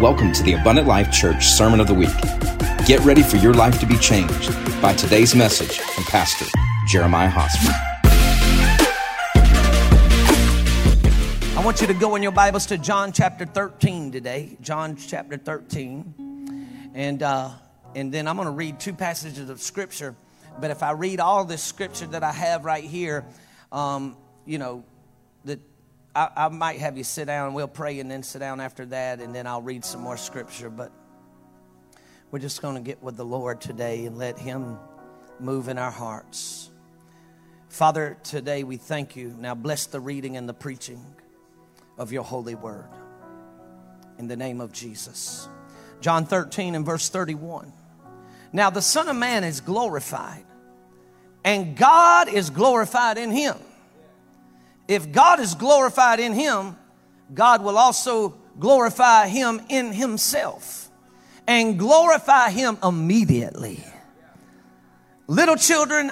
Welcome to the Abundant Life Church Sermon of the Week. Get ready for your life to be changed by today's message from Pastor Jeremiah Hosmer. I want you to go in your Bibles to John chapter 13 today. John chapter 13. And, uh, and then I'm going to read two passages of Scripture. But if I read all this Scripture that I have right here, um, you know, I, I might have you sit down we'll pray and then sit down after that and then I'll read some more scripture. But we're just going to get with the Lord today and let Him move in our hearts. Father, today we thank you. Now bless the reading and the preaching of your holy word. In the name of Jesus. John 13 and verse 31. Now the Son of Man is glorified, and God is glorified in him. If God is glorified in him, God will also glorify him in himself and glorify him immediately. Little children,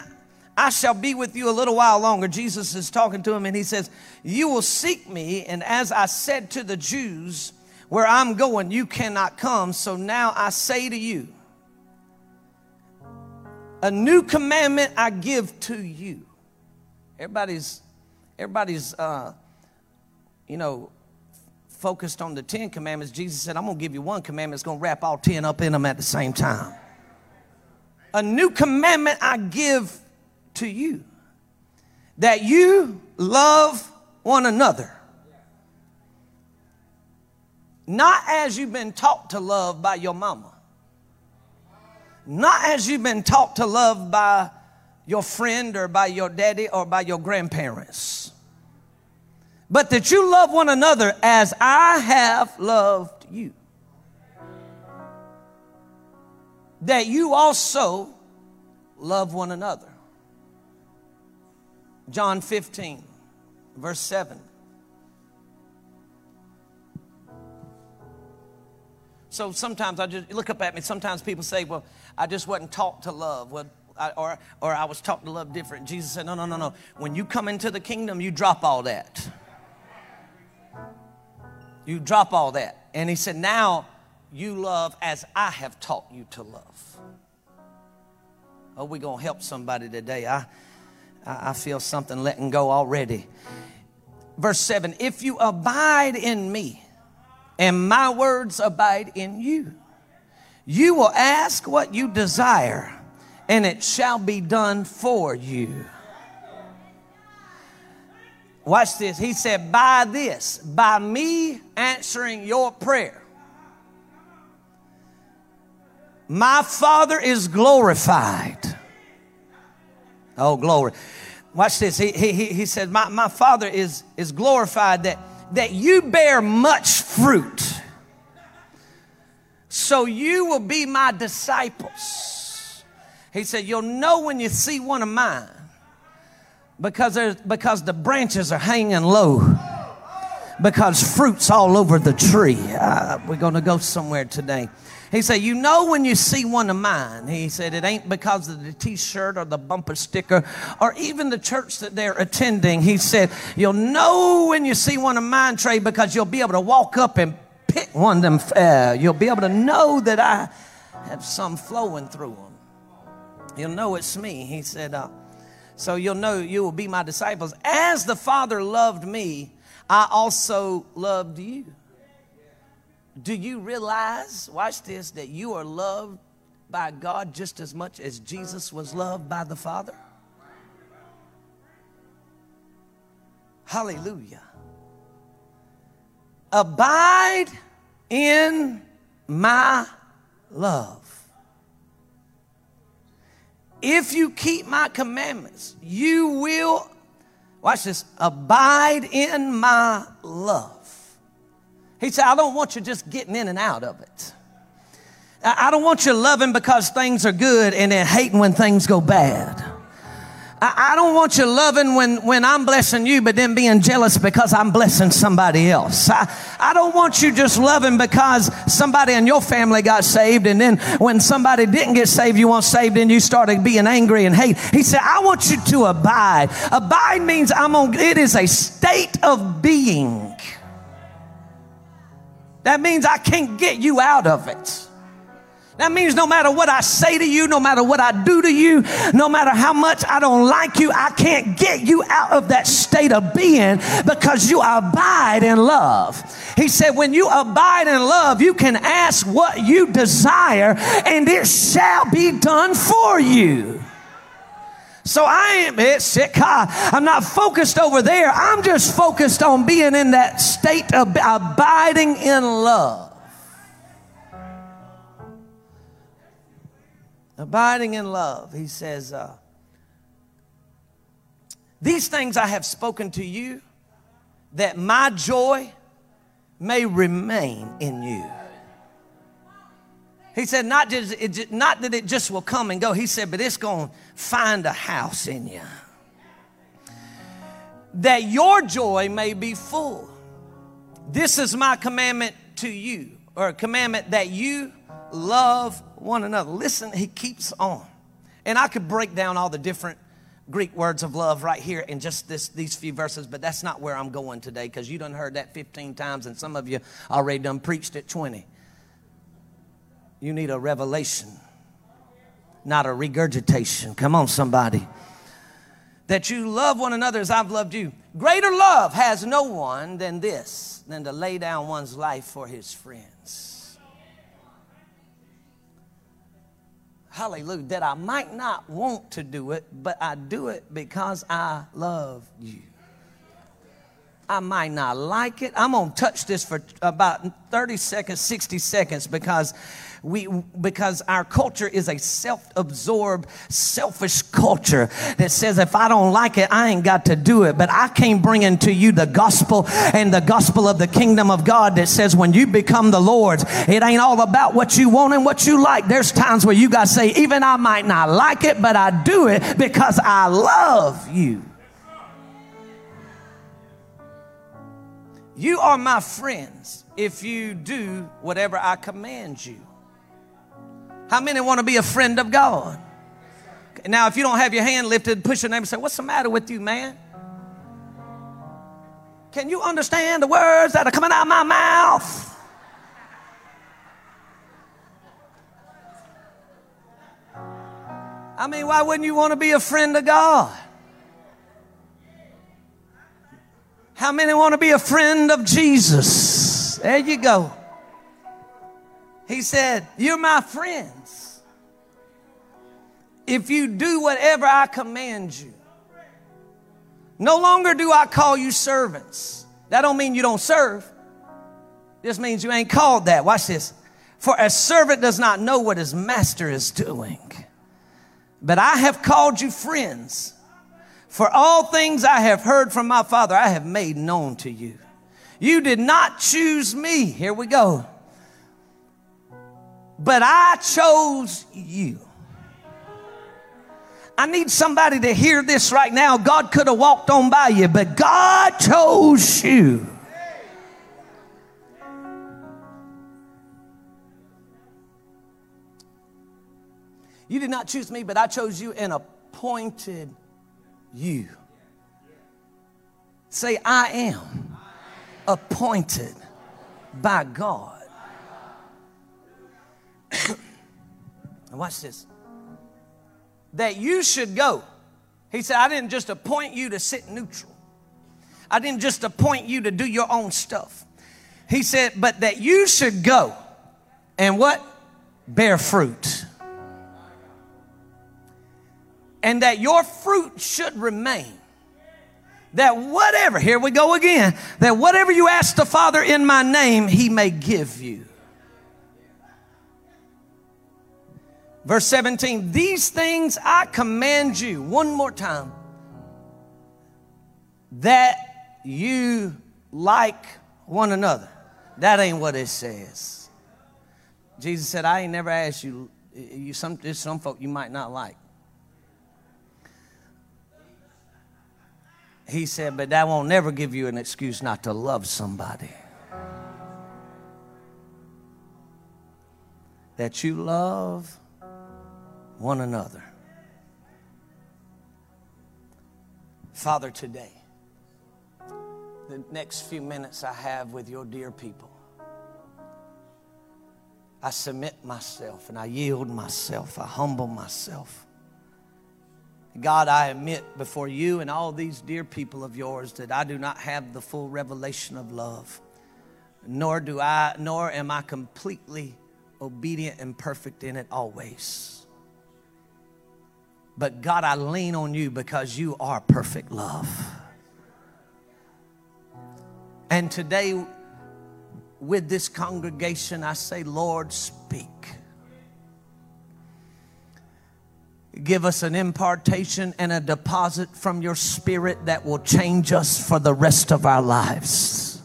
I shall be with you a little while longer. Jesus is talking to him and he says, You will seek me, and as I said to the Jews, where I'm going, you cannot come. So now I say to you, a new commandment I give to you. Everybody's everybody's, uh, you know, focused on the Ten Commandments. Jesus said, I'm going to give you one commandment that's going to wrap all ten up in them at the same time. A new commandment I give to you that you love one another. Not as you've been taught to love by your mama. Not as you've been taught to love by your friend or by your daddy or by your grandparents. But that you love one another as I have loved you. That you also love one another. John 15, verse 7. So sometimes I just look up at me. Sometimes people say, Well, I just wasn't taught to love. Well, I, or, or I was taught to love different. Jesus said, No, no, no, no. When you come into the kingdom, you drop all that. You drop all that. And he said, Now you love as I have taught you to love. Oh, we're going to help somebody today. I, I feel something letting go already. Verse 7 If you abide in me, and my words abide in you, you will ask what you desire and it shall be done for you. Watch this. He said, By this, by me answering your prayer, my Father is glorified. Oh, glory. Watch this. He, he, he said, my, my Father is, is glorified that, that you bear much fruit. So you will be my disciples. He said, You'll know when you see one of mine because, because the branches are hanging low, because fruit's all over the tree. Uh, we're going to go somewhere today. He said, You know when you see one of mine. He said, It ain't because of the t shirt or the bumper sticker or even the church that they're attending. He said, You'll know when you see one of mine, Trey, because you'll be able to walk up and pick one of them. Uh, you'll be able to know that I have some flowing through them. You'll know it's me. He said, uh, So you'll know you will be my disciples. As the Father loved me, I also loved you. Do you realize, watch this, that you are loved by God just as much as Jesus was loved by the Father? Hallelujah. Abide in my love. If you keep my commandments, you will, watch this, abide in my love. He said, I don't want you just getting in and out of it. I don't want you loving because things are good and then hating when things go bad. I, don't want you loving when, when I'm blessing you, but then being jealous because I'm blessing somebody else. I, I don't want you just loving because somebody in your family got saved, and then when somebody didn't get saved, you weren't saved, and you started being angry and hate. He said, I want you to abide. Abide means I'm on, it is a state of being. That means I can't get you out of it. That means no matter what I say to you, no matter what I do to you, no matter how much I don't like you, I can't get you out of that state of being because you abide in love. He said, when you abide in love, you can ask what you desire and it shall be done for you. So I am it sick. I'm not focused over there. I'm just focused on being in that state of abiding in love. Abiding in love. He says, uh, These things I have spoken to you, that my joy may remain in you. He said, not, just, it, not that it just will come and go. He said, but it's going to find a house in you. That your joy may be full. This is my commandment to you, or a commandment that you love one another. Listen, he keeps on. And I could break down all the different Greek words of love right here in just this, these few verses, but that's not where I'm going today because you done heard that 15 times and some of you already done preached it 20. You need a revelation, not a regurgitation. Come on, somebody. That you love one another as I've loved you. Greater love has no one than this, than to lay down one's life for his friends. Hallelujah, that I might not want to do it, but I do it because I love you. I might not like it. I'm going to touch this for about 30 seconds, 60 seconds because we because our culture is a self-absorbed selfish culture that says if i don't like it i ain't got to do it. But i came bringing to you the gospel and the gospel of the kingdom of god that says when you become the lord's it ain't all about what you want and what you like. There's times where you got to say even i might not like it but i do it because i love you. You are my friends if you do whatever I command you. How many want to be a friend of God? Now, if you don't have your hand lifted, push your neighbor and say, What's the matter with you, man? Can you understand the words that are coming out of my mouth? I mean, why wouldn't you want to be a friend of God? How many want to be a friend of Jesus? There you go. He said, You're my friends. If you do whatever I command you. No longer do I call you servants. That don't mean you don't serve. This means you ain't called that. Watch this. For a servant does not know what his master is doing. But I have called you friends. For all things I have heard from my Father, I have made known to you. You did not choose me. Here we go but I chose you. I need somebody to hear this right now. God could have walked on by you, but God chose you. You did not choose me, but I chose you and appointed you. Say, I am appointed by God watch this. That you should go. He said, I didn't just appoint you to sit neutral. I didn't just appoint you to do your own stuff. He said, but that you should go and what? Bear fruit. And that your fruit should remain. That whatever, here we go again, that whatever you ask the Father in my name, he may give you. Verse 17, these things I command you, one more time, that you like one another. That ain't what it says. Jesus said, I ain't never asked you, you some, there's some folk you might not like. He said, but that won't never give you an excuse not to love somebody. That you love one another. Father, today, the next few minutes I have with your dear people, I submit myself and I yield myself. I humble myself. God, I admit before you and all these dear people of yours that I do not have the full revelation of love, nor do I, nor am I completely obedient and perfect in it always. But God, I lean on you because you are perfect love. And today, with this congregation, I say, Lord, speak. Give us an impartation and a deposit from your spirit that will change us for the rest of our lives.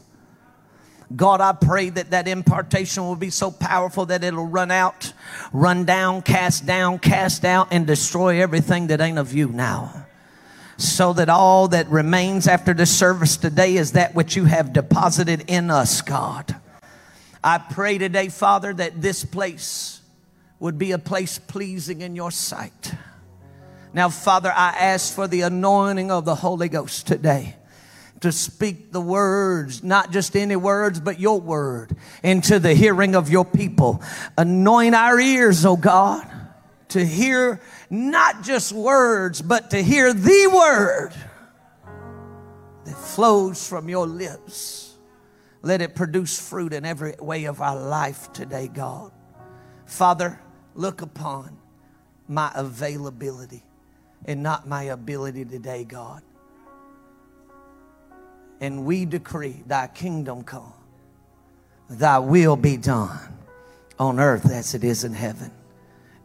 God, I pray that that impartation will be so powerful that it'll run out, run down, cast down, cast out, and destroy everything that ain't of you now. So that all that remains after the service today is that which you have deposited in us, God. I pray today, Father, that this place would be a place pleasing in your sight. Now, Father, I ask for the anointing of the Holy Ghost today to speak the words, not just any words, but your word into the hearing of your people. Anoint our ears, oh God, to hear not just words, but to hear the word that flows from your lips. Let it produce fruit in every way of our life today, God. Father, look upon my availability and not my ability today, God. And we decree, Thy kingdom come, Thy will be done on earth as it is in heaven.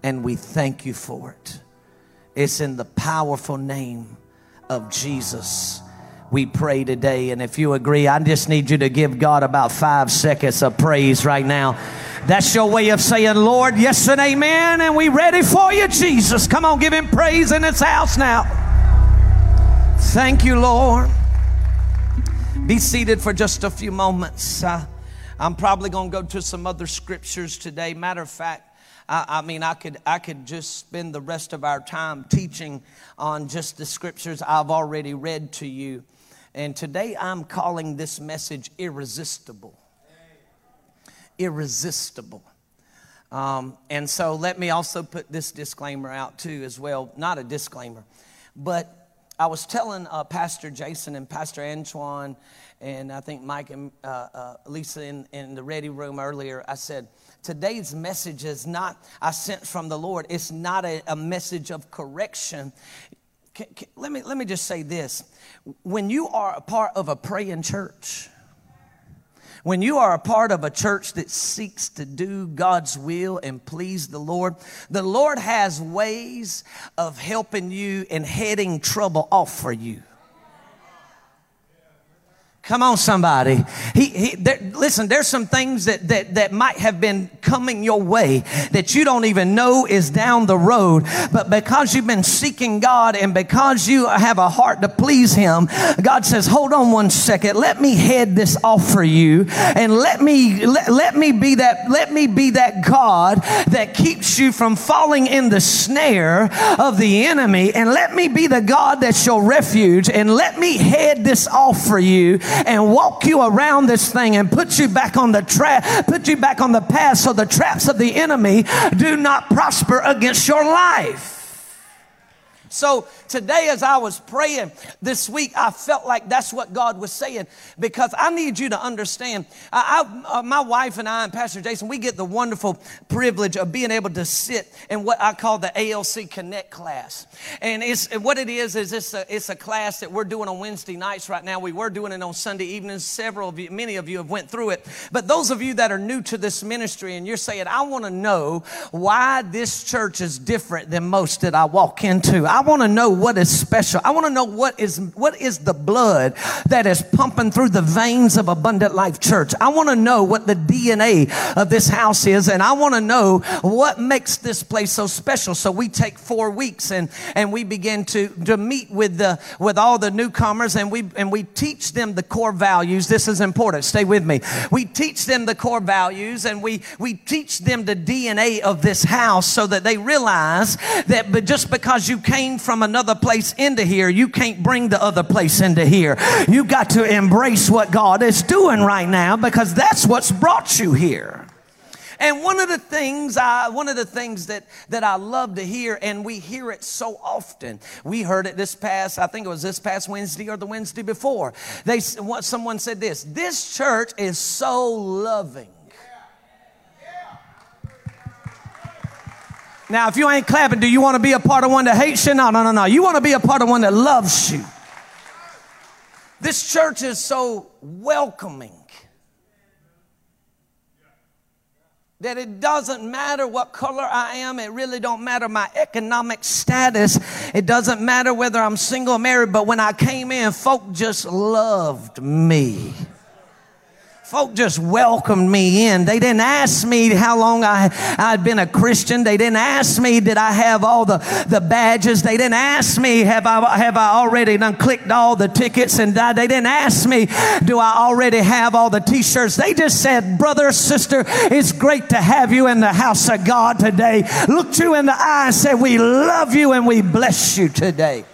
And we thank you for it. It's in the powerful name of Jesus we pray today. And if you agree, I just need you to give God about five seconds of praise right now. That's your way of saying, Lord, yes and amen. And we ready for you, Jesus. Come on, give him praise in this house now. Thank you, Lord. Be seated for just a few moments. Uh, I'm probably going to go to some other scriptures today. Matter of fact, I, I, mean, I could, I could just spend the rest of our time teaching on just the scriptures I've already read to you. And today I'm calling this message irresistible. Irresistible. Um, and so let me also put this disclaimer out too, as well. Not a disclaimer, but I was telling uh, Pastor Jason and Pastor Antoine, and I think Mike and uh, uh, Lisa in, in the ready room earlier, I said, today's message is not, I sent from the Lord, it's not a, a message of correction. Can, can, let, me, let me just say this. When you are a part of a praying church, when you are a part of a church that seeks to do God's will and please the Lord, the Lord has ways of helping you and heading trouble off for you. Come on, somebody. He, he there, listen, there's some things that, that, that might have been coming your way that you don't even know is down the road. But because you've been seeking God and because you have a heart to please Him, God says, hold on one second. Let me head this off for you and let me, let, let me be that, let me be that God that keeps you from falling in the snare of the enemy. And let me be the God that's your refuge and let me head this off for you and walk you around this thing and put you back on the track, put you back on the path so the traps of the enemy do not prosper against your life. So today, as I was praying this week, I felt like that's what God was saying because I need you to understand. I, I, uh, my wife and I and Pastor Jason, we get the wonderful privilege of being able to sit in what I call the ALC Connect class. And it's what it is is it's a, it's a class that we're doing on Wednesday nights right now. We were doing it on Sunday evenings. Several of you, many of you have went through it. But those of you that are new to this ministry and you're saying, I want to know why this church is different than most that I walk into. I want to know what is special. I want to know what is what is the blood that is pumping through the veins of Abundant Life Church. I want to know what the DNA of this house is, and I want to know what makes this place so special. So we take four weeks and and we begin to to meet with the with all the newcomers, and we and we teach them the core values. This is important. Stay with me. We teach them the core values, and we we teach them the DNA of this house, so that they realize that just because you came from another place into here, you can't bring the other place into here. You got to embrace what God is doing right now because that's what's brought you here. And one of the things I, one of the things that, that I love to hear, and we hear it so often. We heard it this past, I think it was this past Wednesday or the Wednesday before. They, someone said this, this church is so loving. Now, if you ain't clapping, do you want to be a part of one that hates you? No, no, no, no. You want to be a part of one that loves you. This church is so welcoming that it doesn't matter what color I am. It really don't matter my economic status. It doesn't matter whether I'm single or married. But when I came in, folk just loved me folk just welcomed me in. They didn't ask me how long I, I'd been a Christian. They didn't ask me, did I have all the, the badges? They didn't ask me, have I, have I already done clicked all the tickets? And died? they didn't ask me, do I already have all the t-shirts? They just said, brother, sister, it's great to have you in the house of God today. Looked you in the eye and said, we love you and we bless you today.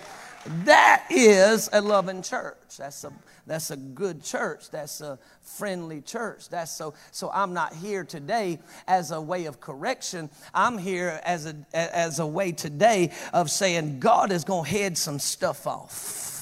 That is a loving church. That's a that's a good church. That's a friendly church. That's so so I'm not here today as a way of correction. I'm here as a as a way today of saying God is going to head some stuff off.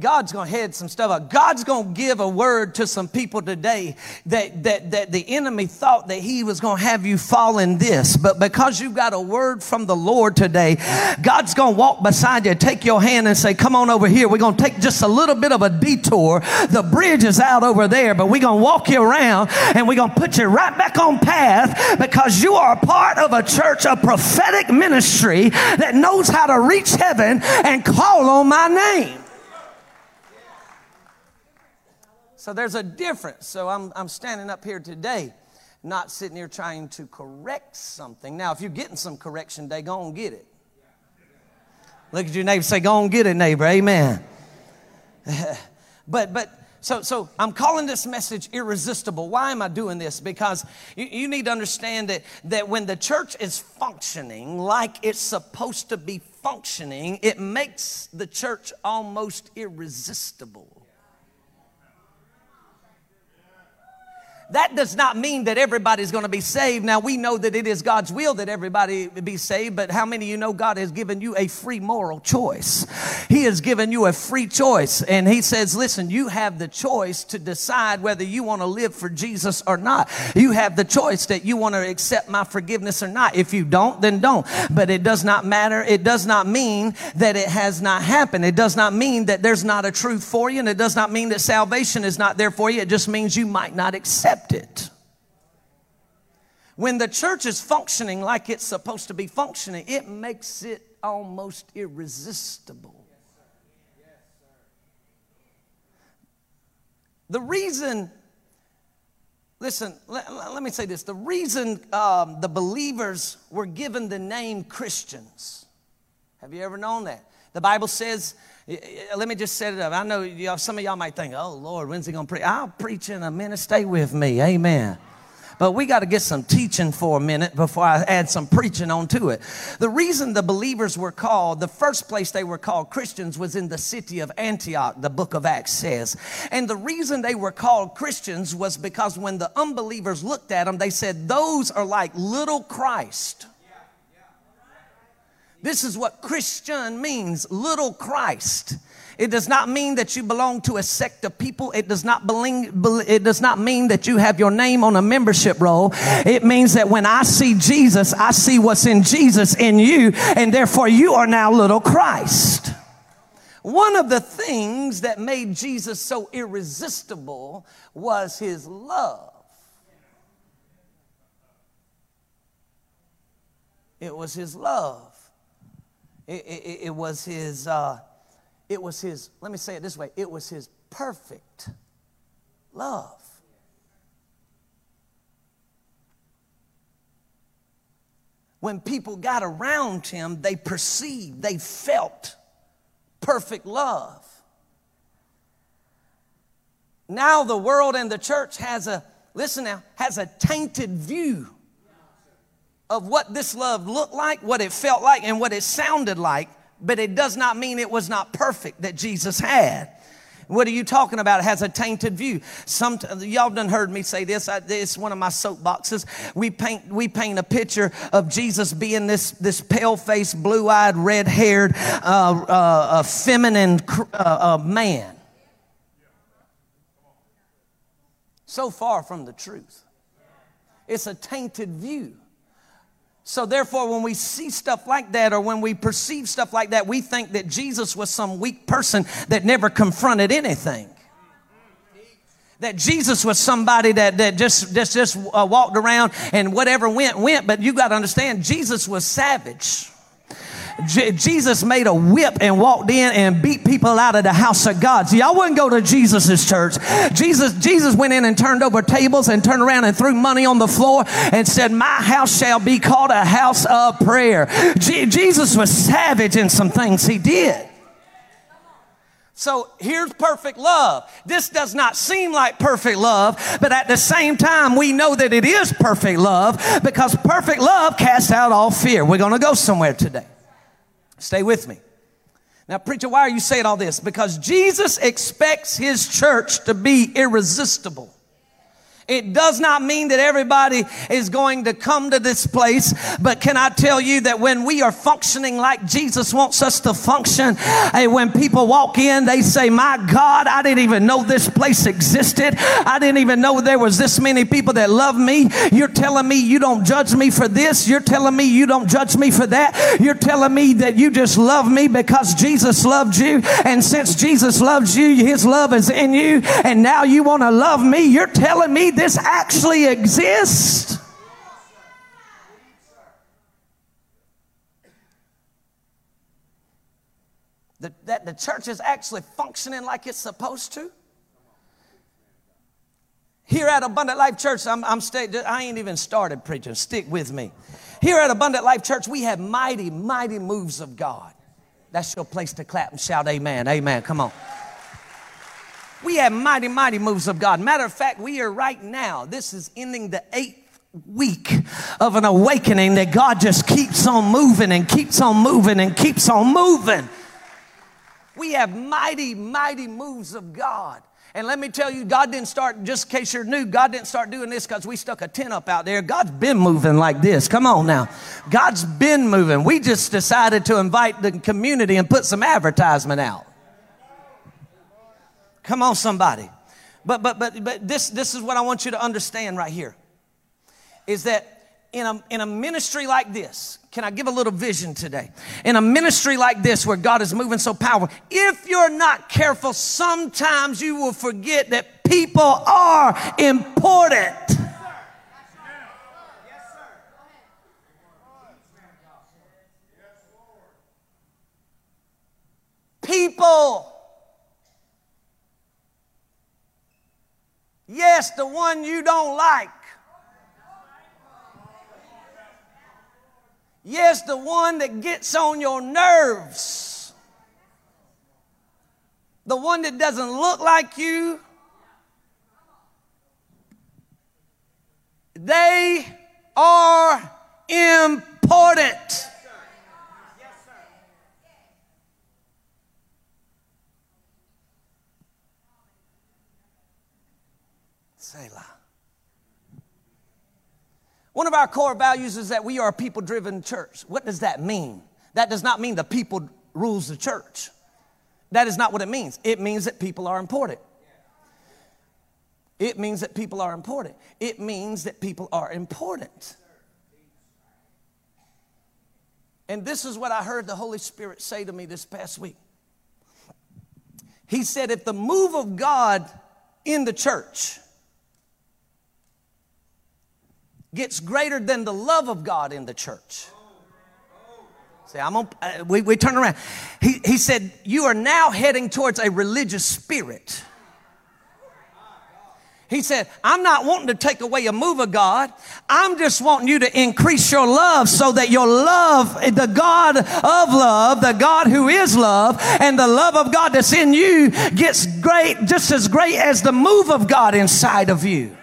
God's going to head some stuff up. God's going to give a word to some people today that, that, that the enemy thought that he was going to have you fall in this. But because you've got a word from the Lord today, God's going to walk beside you, take your hand and say, come on over here. We're going to take just a little bit of a detour. The bridge is out over there, but we're going to walk you around and we're going to put you right back on path because you are a part of a church, a prophetic ministry that knows how to reach heaven and call on my name. So there's a difference. So I'm, I'm standing up here today, not sitting here trying to correct something. Now, if you're getting some correction today, go and get it. Look at your neighbor, say, go and get it, neighbor. Amen. but, but, so, so I'm calling this message irresistible. Why am I doing this? Because you, you, need to understand that, that when the church is functioning like it's supposed to be functioning, it makes the church almost irresistible. That does not mean that everybody's going to be saved. Now, we know that it is God's will that everybody be saved, but how many of you know God has given you a free moral choice? He has given you a free choice. And He says, listen, you have the choice to decide whether you want to live for Jesus or not. You have the choice that you want to accept my forgiveness or not. If you don't, then don't. But it does not matter. It does not mean that it has not happened. It does not mean that there's not a truth for you. And it does not mean that salvation is not there for you. It just means you might not accept accept it. When the church is functioning like it's supposed to be functioning, it makes it almost irresistible. The reason, listen, let, let me say this the reason um, the believers were given the name Christians, have you ever known that? The Bible says let me just set it up. I know y'all, some of y'all might think, oh, Lord, when's he going to preach? I'll preach in a minute. Stay with me. Amen. But we got to get some teaching for a minute before I add some preaching onto it. The reason the believers were called, the first place they were called Christians was in the city of Antioch, the book of Acts says. And the reason they were called Christians was because when the unbelievers looked at them, they said, those are like little Christ. This is what Christian means, little Christ. It does not mean that you belong to a sect of people. It does not belong, it does not mean that you have your name on a membership roll. It means that when I see Jesus, I see what's in Jesus in you, and therefore you are now little Christ. One of the things that made Jesus so irresistible was his love. It was his love. It, it, it was his, uh, it was his, let me say it this way, it was his perfect love. When people got around him, they perceived, they felt perfect love. Now the world and the church has a, listen now, has a tainted view of what this love looked like, what it felt like, and what it sounded like, but it does not mean it was not perfect that Jesus had. What are you talking about? It has a tainted view. Some y'all done heard me say this. I, it's one of my soapboxes. We paint we paint a picture of Jesus being this this pale faced, blue eyed, red haired, uh, uh, feminine uh, man. So far from the truth. It's a tainted view. So, therefore, when we see stuff like that or when we perceive stuff like that, we think that Jesus was some weak person that never confronted anything. That Jesus was somebody that, that just, just, just uh, walked around and whatever went, went. But you got to understand, Jesus was savage. J- Jesus made a whip and walked in and beat people out of the house of God. See, y'all wouldn't go to Jesus's church. Jesus, Jesus went in and turned over tables and turned around and threw money on the floor and said, My house shall be called a house of prayer. J- Jesus was savage in some things he did. So here's perfect love. This does not seem like perfect love, but at the same time, we know that it is perfect love because perfect love casts out all fear. We're going to go somewhere today. Stay with me. Now, preacher, why are you saying all this? Because Jesus expects his church to be irresistible. It does not mean that everybody is going to come to this place, but can I tell you that when we are functioning like Jesus wants us to function, and when people walk in, they say, My God, I didn't even know this place existed. I didn't even know there was this many people that love me. You're telling me you don't judge me for this. You're telling me you don't judge me for that. You're telling me that you just love me because Jesus loved you. And since Jesus loves you, his love is in you. And now you want to love me. You're telling me this actually exists? That, the church is actually functioning like it's supposed to? Here at Abundant Life Church, I'm, I'm stay, I ain't even started preaching. Stick with me. Here at Abundant Life Church, we have mighty, mighty moves of God. That's your place to clap and shout, Amen. Amen. Come on. We have mighty, mighty moves of God. Matter of fact, we are right now, this is ending the eighth week of an awakening that God just keeps on moving and keeps on moving and keeps on moving. We have mighty, mighty moves of God. And let me tell you, God didn't start, just in case you're new, God didn't start doing this because we stuck a tent up out there. God's been moving like this. Come on now. God's been moving. We just decided to invite the community and put some advertisement out. Come on, somebody. But but but but this this is what I want you to understand right here. Is that in a, in a ministry like this, can I give a little vision today? In a ministry like this where God is moving so powerful, if you're not careful, sometimes you will forget that people are important. People Yes, the one you don't like. Yes, the one that gets on your nerves. The one that doesn't look like you. They are important. Selah. One of our core values is that we are a people driven church. What does that mean? That does not mean the people rules the church. That is not what it means. It means that people are important. It means that people are important. It means that people are important. And this is what I heard the Holy Spirit say to me this past week. He said, if the move of God in the church gets greater than the love of God in the church. See, I'm on, uh, we, we turn around. He, he said, You are now heading towards a religious spirit. He said, I'm not wanting to take away a move of God. I'm just wanting you to increase your love so that your love, the God of love, the God who is love, and the love of God that's in you gets great, just as great as the move of God inside of you.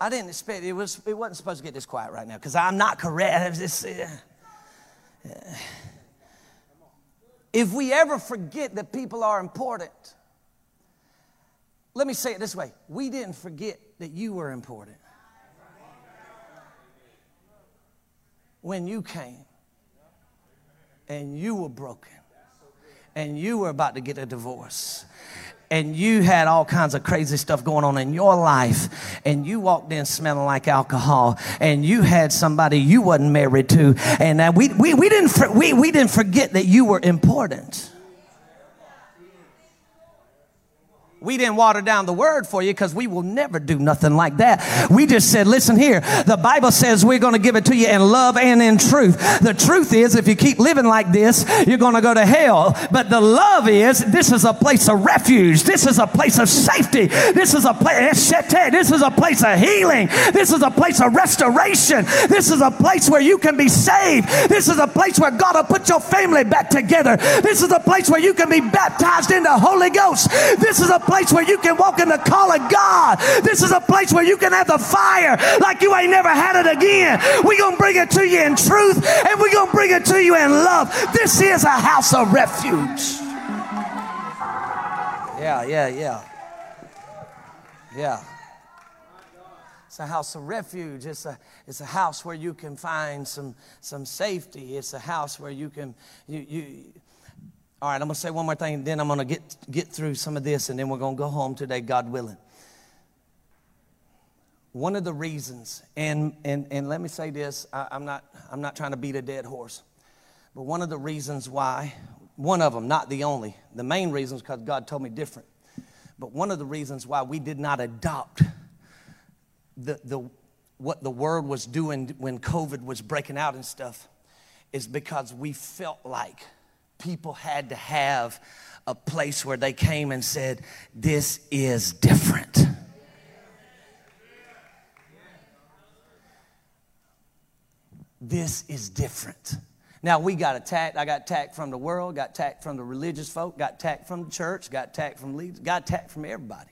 I didn't expect it was it wasn't supposed to get this quiet right now because I'm not correct. Just. If we ever forget that people are important, let me say it this way: we didn't forget that you were important when you came, and you were broken, and you were about to get a divorce and you had all kinds of crazy stuff going on in your life and you walked in smelling like alcohol and you had somebody you wasn't married to and we, we, we, didn't, we, we didn't forget that you were important We didn't water down the word for you because we will never do nothing like that. We just said, listen here, the Bible says we're going to give it to you in love and in truth. The truth is, if you keep living like this, you're going to go to hell. But the love is, this is a place of refuge. This is a place of safety. This is a place, this is a place of healing. This is a place of restoration. This is a place where you can be saved. This is a place where God will put your family back together. This is a place where you can be baptized in the Holy Ghost. This is a place where you can walk in the call of God. This is a place where you can have the fire like you ain't never had it again. We're going to bring it to you in truth and we're going to bring it to you in love. This is a house of refuge. Yeah, yeah, yeah. Yeah. It's a house of refuge. It's a, it's a house where you can find some, some safety. It's a house where you can, you, you, all right, I'm going to say one more thing, then I'm going to get, get through some of this, and then we're going to go home today, God willing. One of the reasons, and, and, and let me say this I, I'm, not, I'm not trying to beat a dead horse, but one of the reasons why, one of them, not the only, the main reasons because God told me different, but one of the reasons why we did not adopt the, the, what the word was doing when COVID was breaking out and stuff is because we felt like people had to have a place where they came and said, This is different. This is different. Now we got attacked. I got attacked from the world, got attacked from the religious folk, got attacked from the church, got attacked from leaders, got attacked from everybody.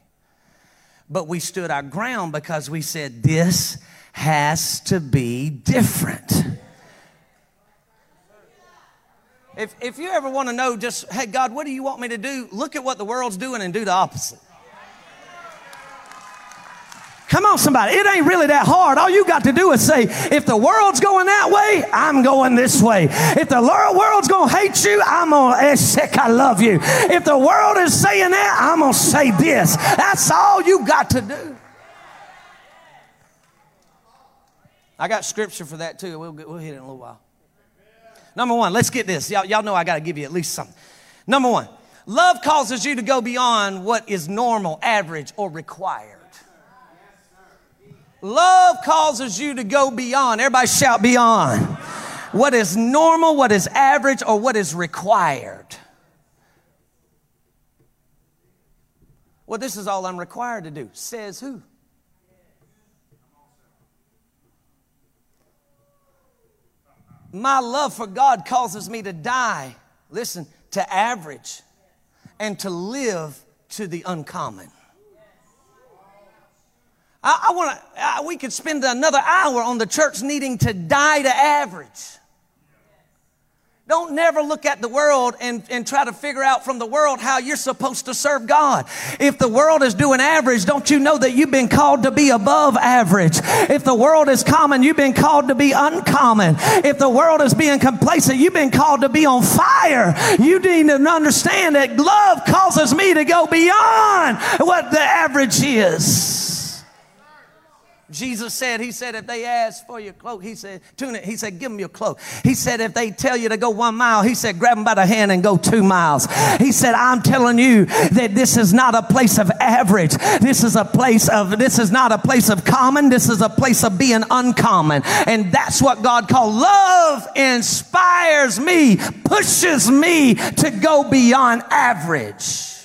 But we stood our ground because we said this has to be different. If, if you ever want to know just, hey, God, what do you want me to do? Look at what the world's doing and do the opposite. Come on, somebody. It ain't really that hard. All you got to do is say, if the world's going that way, I'm going this way. If the world's going to hate you, I'm going to say, I love you. If the world is saying that, I'm going to say this. That's all you got to do. I got scripture for that too. We'll, we'll hit it in a little while. Number one, let's get this. Y'all, y'all know I got to give you at least something. Number one, love causes you to go beyond what is normal, average, or required. Love causes you to go beyond. Everybody shout beyond. What is normal, what is average, or what is required. Well, this is all I'm required to do. Says who? My love for God causes me to die, listen, to average and to live to the uncommon. I, I want to, we could spend another hour on the church needing to die to average. Don't never look at the world and, and try to figure out from the world how you're supposed to serve God. If the world is doing average, don't you know that you've been called to be above average? If the world is common, you've been called to be uncommon. If the world is being complacent, you've been called to be on fire. You need to understand that love causes me to go beyond what the average is. Jesus said, He said, if they ask for your cloak, He said, tune it. He said, give them your cloak. He said, if they tell you to go one mile, He said, grab them by the hand and go two miles. He said, I'm telling you that this is not a place of average. This is a place of, this is not a place of common. This is a place of being uncommon. And that's what God called love inspires me, pushes me to go beyond average.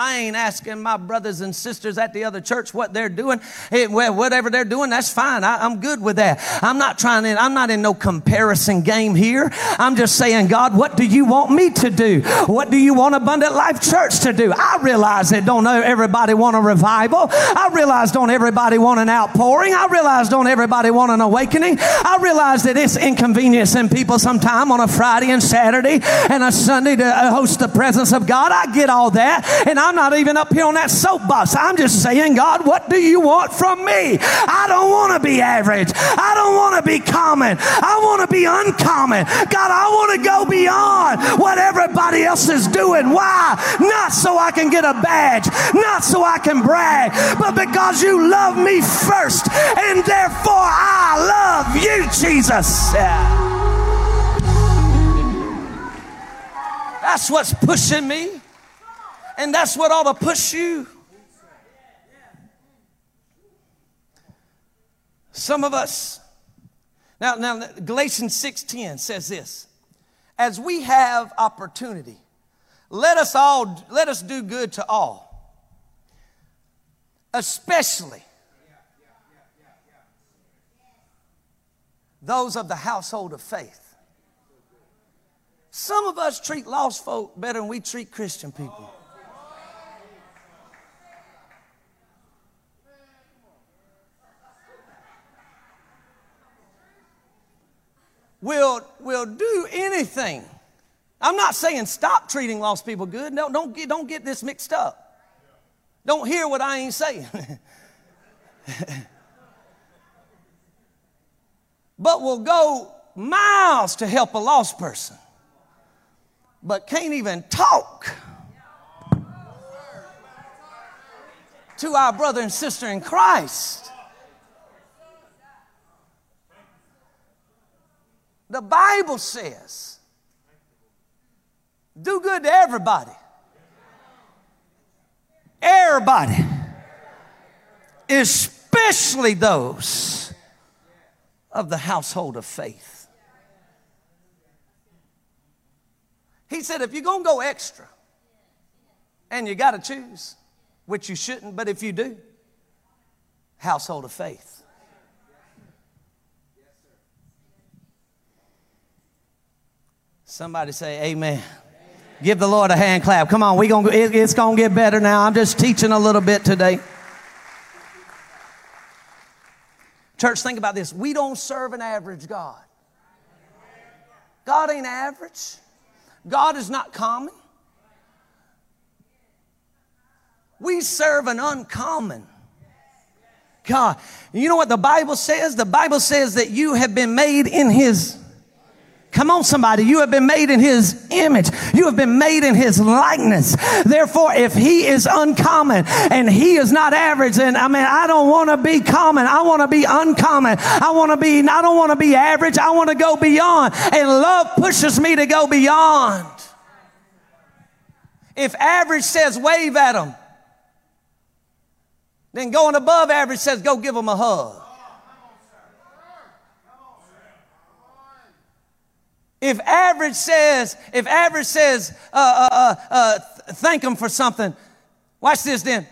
I ain't asking my brothers and sisters at the other church what they're doing. Well, whatever they're doing, that's fine. I, I'm good with that. I'm not trying to, I'm not in no comparison game here. I'm just saying, God, what do you want me to do? What do you want Abundant Life Church to do? I realize that don't know everybody want a revival. I realize don't everybody want an outpouring. I realize don't everybody want an awakening. I realize that it's inconveniencing people sometime on a Friday and Saturday and a Sunday to uh, host the presence of God. I get all that. And I'm not even up here on that soapbox. I'm just saying, God, what do you want from me? I don't want to be average. I don't want to be common. I want to be uncommon. God, I want to go beyond what everybody else is doing. Why? Not so I can get a badge, not so I can brag, but because you love me first, and therefore I love you, Jesus. That's what's pushing me, and that's what ought to push you. Some of us, now, now Galatians 6:10 says this: as we have opportunity, let us all let us do good to all, especially those of the household of faith. Some of us treat lost folk better than we treat Christian people. Will, will do anything. I'm not saying stop treating lost people good. No, don't get, don't get this mixed up. Don't hear what I ain't saying. but will go miles to help a lost person, but can't even talk to our brother and sister in Christ. The Bible says, do good to everybody. Everybody. Especially those of the household of faith. He said, if you're going to go extra, and you got to choose, which you shouldn't, but if you do, household of faith. Somebody say amen. amen. Give the Lord a hand clap. Come on, we gonna, it, it's going to get better now. I'm just teaching a little bit today. Church, think about this. We don't serve an average God. God ain't average. God is not common. We serve an uncommon God. You know what the Bible says? The Bible says that you have been made in His Come on, somebody. You have been made in his image. You have been made in his likeness. Therefore, if he is uncommon and he is not average, then I mean, I don't want to be common. I want to be uncommon. I want to be, I don't want to be average. I want to go beyond. And love pushes me to go beyond. If average says wave at them, then going above average says go give them a hug. If average says, if average says, uh, uh, uh, uh thank them for something, watch this then.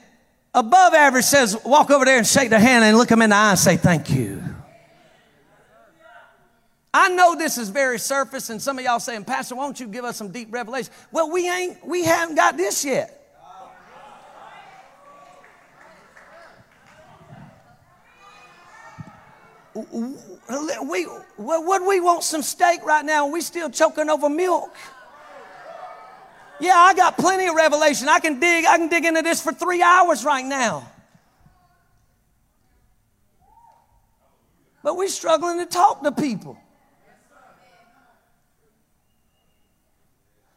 Above average says, walk over there and shake their hand and look them in the eye and say, thank you. I know this is very surface, and some of y'all saying, Pastor, why don't you give us some deep revelation? Well, we ain't, we haven't got this yet. We, what we want some steak right now and we still choking over milk. Yeah, I got plenty of revelation. I can dig, I can dig into this for three hours right now. But we're struggling to talk to people.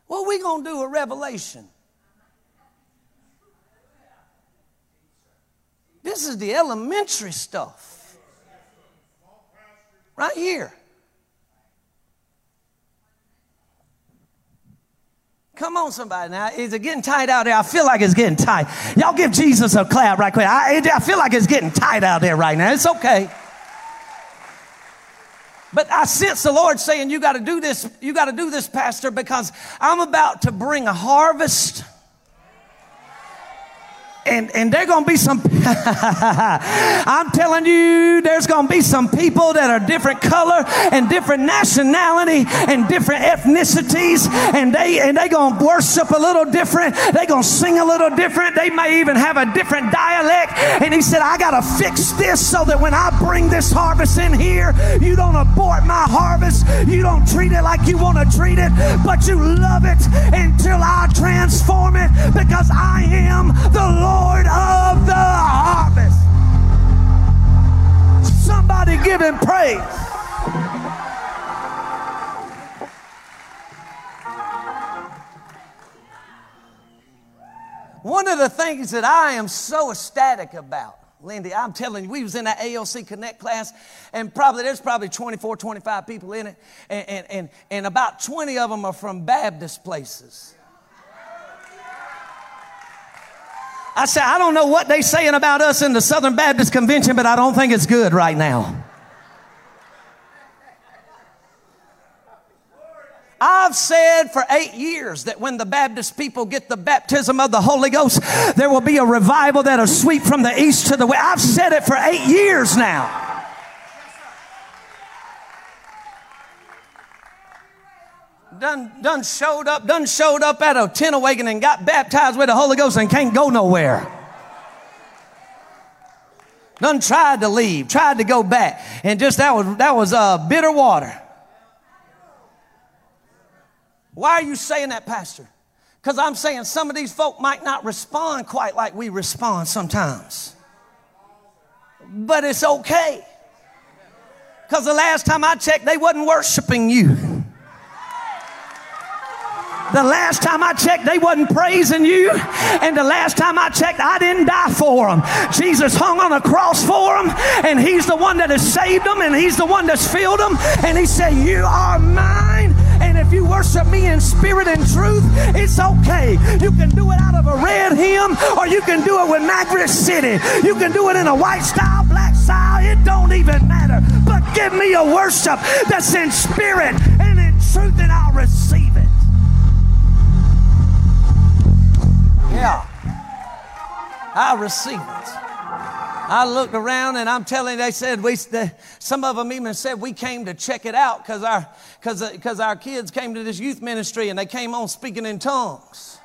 What we gonna do a revelation? This is the elementary stuff. Right here. Come on, somebody. Now, is it getting tight out there? I feel like it's getting tight. Y'all give Jesus a clap right quick. I, I feel like it's getting tight out there right now. It's okay. But I sense the Lord saying, You got to do this, you got to do this, Pastor, because I'm about to bring a harvest and, and there's going to be some, I'm telling you, there's going to be some people that are different color and different nationality and different ethnicities, and they and they going to worship a little different. They going to sing a little different. They may even have a different dialect. And he said, I got to fix this so that when I bring this harvest in here, you don't abort my harvest. You don't treat it like you want to treat it, but you love it until I transform it because I am the Lord Lord of the harvest. Somebody give him praise. One of the things that I am so ecstatic about, Lindy, I'm telling you, we was in that ALC Connect class, and probably there's probably 24, 25 people in it, and, and, and, and about 20 of them are from Baptist places. I said, I don't know what they're saying about us in the Southern Baptist Convention, but I don't think it's good right now. I've said for eight years that when the Baptist people get the baptism of the Holy Ghost, there will be a revival that'll sweep from the east to the west. I've said it for eight years now. Done, done showed up, done showed up at a tent awakening and got baptized with the Holy Ghost and can't go nowhere. Done tried to leave, tried to go back, and just that was that was uh, bitter water. Why are you saying that, Pastor? Because I'm saying some of these folk might not respond quite like we respond sometimes. But it's okay. Because the last time I checked, they wasn't worshiping you. The last time I checked, they wasn't praising you. And the last time I checked, I didn't die for them. Jesus hung on a cross for them, and He's the one that has saved them, and He's the one that's filled them. And He said, You are mine. And if you worship me in spirit and truth, it's okay. You can do it out of a red hymn, or you can do it with Maverick City. You can do it in a white style, black style. It don't even matter. But give me a worship that's in spirit and in truth, and I'll receive it. Yeah. I received it. I looked around and I'm telling they said we. some of them even said we came to check it out because our because our kids came to this youth ministry and they came on speaking in tongues.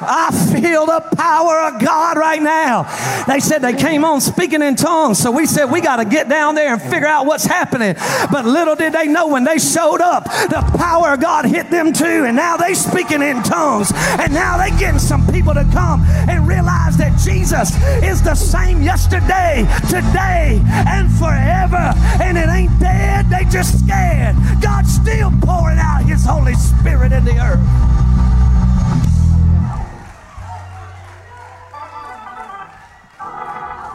I feel the power of God right now. They said they came on speaking in tongues. So we said we got to get down there and figure out what's happening. But little did they know when they showed up, the power of God hit them too. And now they speaking in tongues. And now they getting some people to come and realize that Jesus is the same yesterday, today, and forever. And it ain't dead. They just scared. God's still pouring out his Holy Spirit in the earth.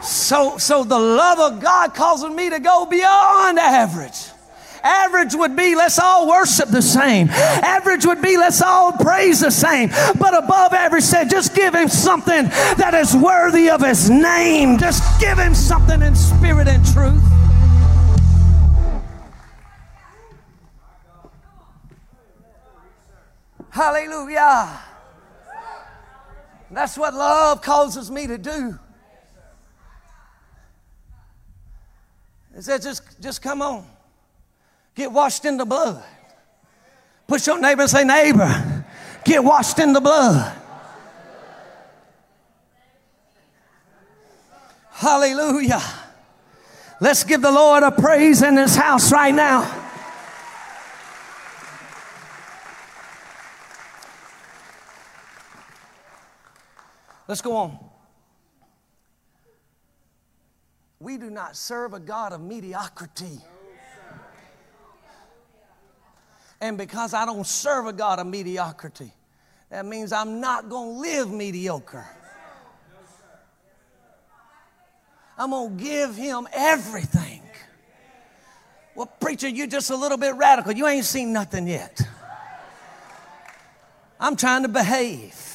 So, so the love of God causes me to go beyond average. Average would be let's all worship the same. Average would be let's all praise the same. But above average said just give him something that is worthy of his name. Just give him something in spirit and truth. Hallelujah. That's what love causes me to do. It said, just, just come on. Get washed in the blood. Push your neighbor and say, neighbor, get washed in the blood. Hallelujah. Let's give the Lord a praise in this house right now. Let's go on. We do not serve a God of mediocrity. And because I don't serve a God of mediocrity, that means I'm not going to live mediocre. I'm going to give him everything. Well, preacher, you're just a little bit radical. You ain't seen nothing yet. I'm trying to behave.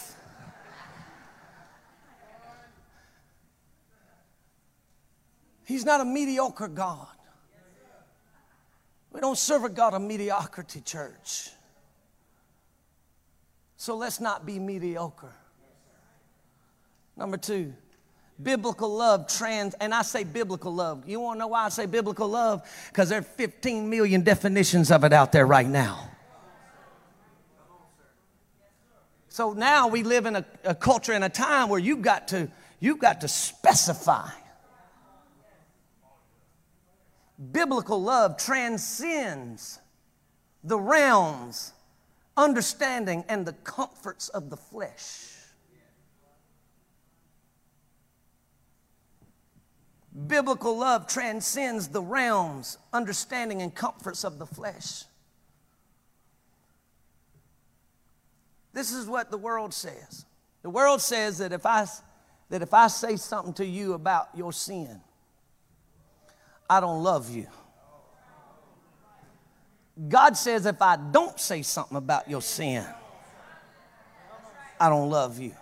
He's not a mediocre God. We don't serve a God of mediocrity, church. So let's not be mediocre. Number two, biblical love trans, and I say biblical love. You want to know why I say biblical love? Because there are 15 million definitions of it out there right now. So now we live in a, a culture and a time where you've got to you've got to specify. Biblical love transcends the realms, understanding, and the comforts of the flesh. Biblical love transcends the realms, understanding, and comforts of the flesh. This is what the world says. The world says that if I, that if I say something to you about your sin, I don't love you. God says if I don't say something about your sin, I don't love you.